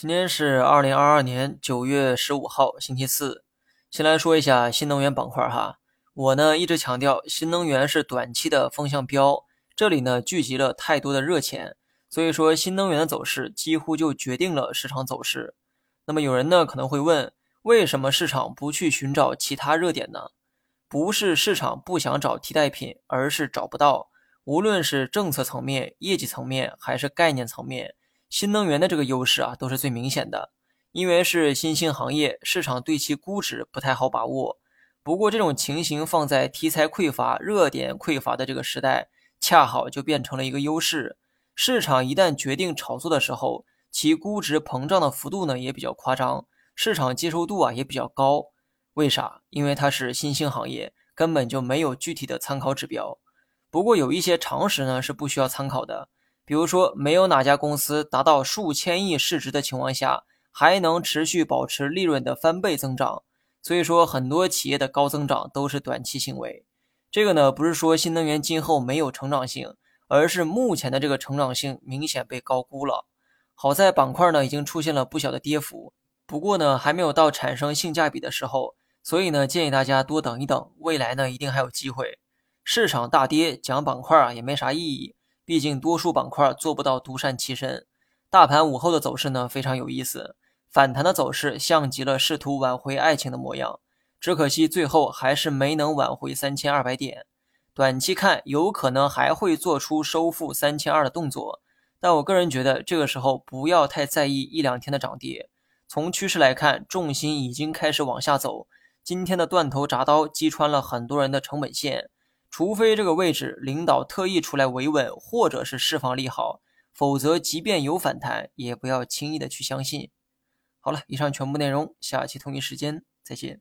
今天是二零二二年九月十五号，星期四。先来说一下新能源板块哈。我呢一直强调，新能源是短期的风向标，这里呢聚集了太多的热钱，所以说新能源的走势几乎就决定了市场走势。那么有人呢可能会问，为什么市场不去寻找其他热点呢？不是市场不想找替代品，而是找不到。无论是政策层面、业绩层面，还是概念层面。新能源的这个优势啊，都是最明显的，因为是新兴行业，市场对其估值不太好把握。不过这种情形放在题材匮乏、热点匮乏的这个时代，恰好就变成了一个优势。市场一旦决定炒作的时候，其估值膨胀的幅度呢也比较夸张，市场接受度啊也比较高。为啥？因为它是新兴行业，根本就没有具体的参考指标。不过有一些常识呢是不需要参考的。比如说，没有哪家公司达到数千亿市值的情况下，还能持续保持利润的翻倍增长。所以说，很多企业的高增长都是短期行为。这个呢，不是说新能源今后没有成长性，而是目前的这个成长性明显被高估了。好在板块呢已经出现了不小的跌幅，不过呢还没有到产生性价比的时候，所以呢建议大家多等一等，未来呢一定还有机会。市场大跌讲板块啊也没啥意义。毕竟多数板块做不到独善其身，大盘午后的走势呢非常有意思，反弹的走势像极了试图挽回爱情的模样，只可惜最后还是没能挽回三千二百点。短期看有可能还会做出收复三千二的动作，但我个人觉得这个时候不要太在意一两天的涨跌。从趋势来看，重心已经开始往下走，今天的断头铡刀击穿了很多人的成本线。除非这个位置领导特意出来维稳或者是释放利好否则即便有反弹也不要轻易的去相信。好了以上全部内容下期同一时间再见。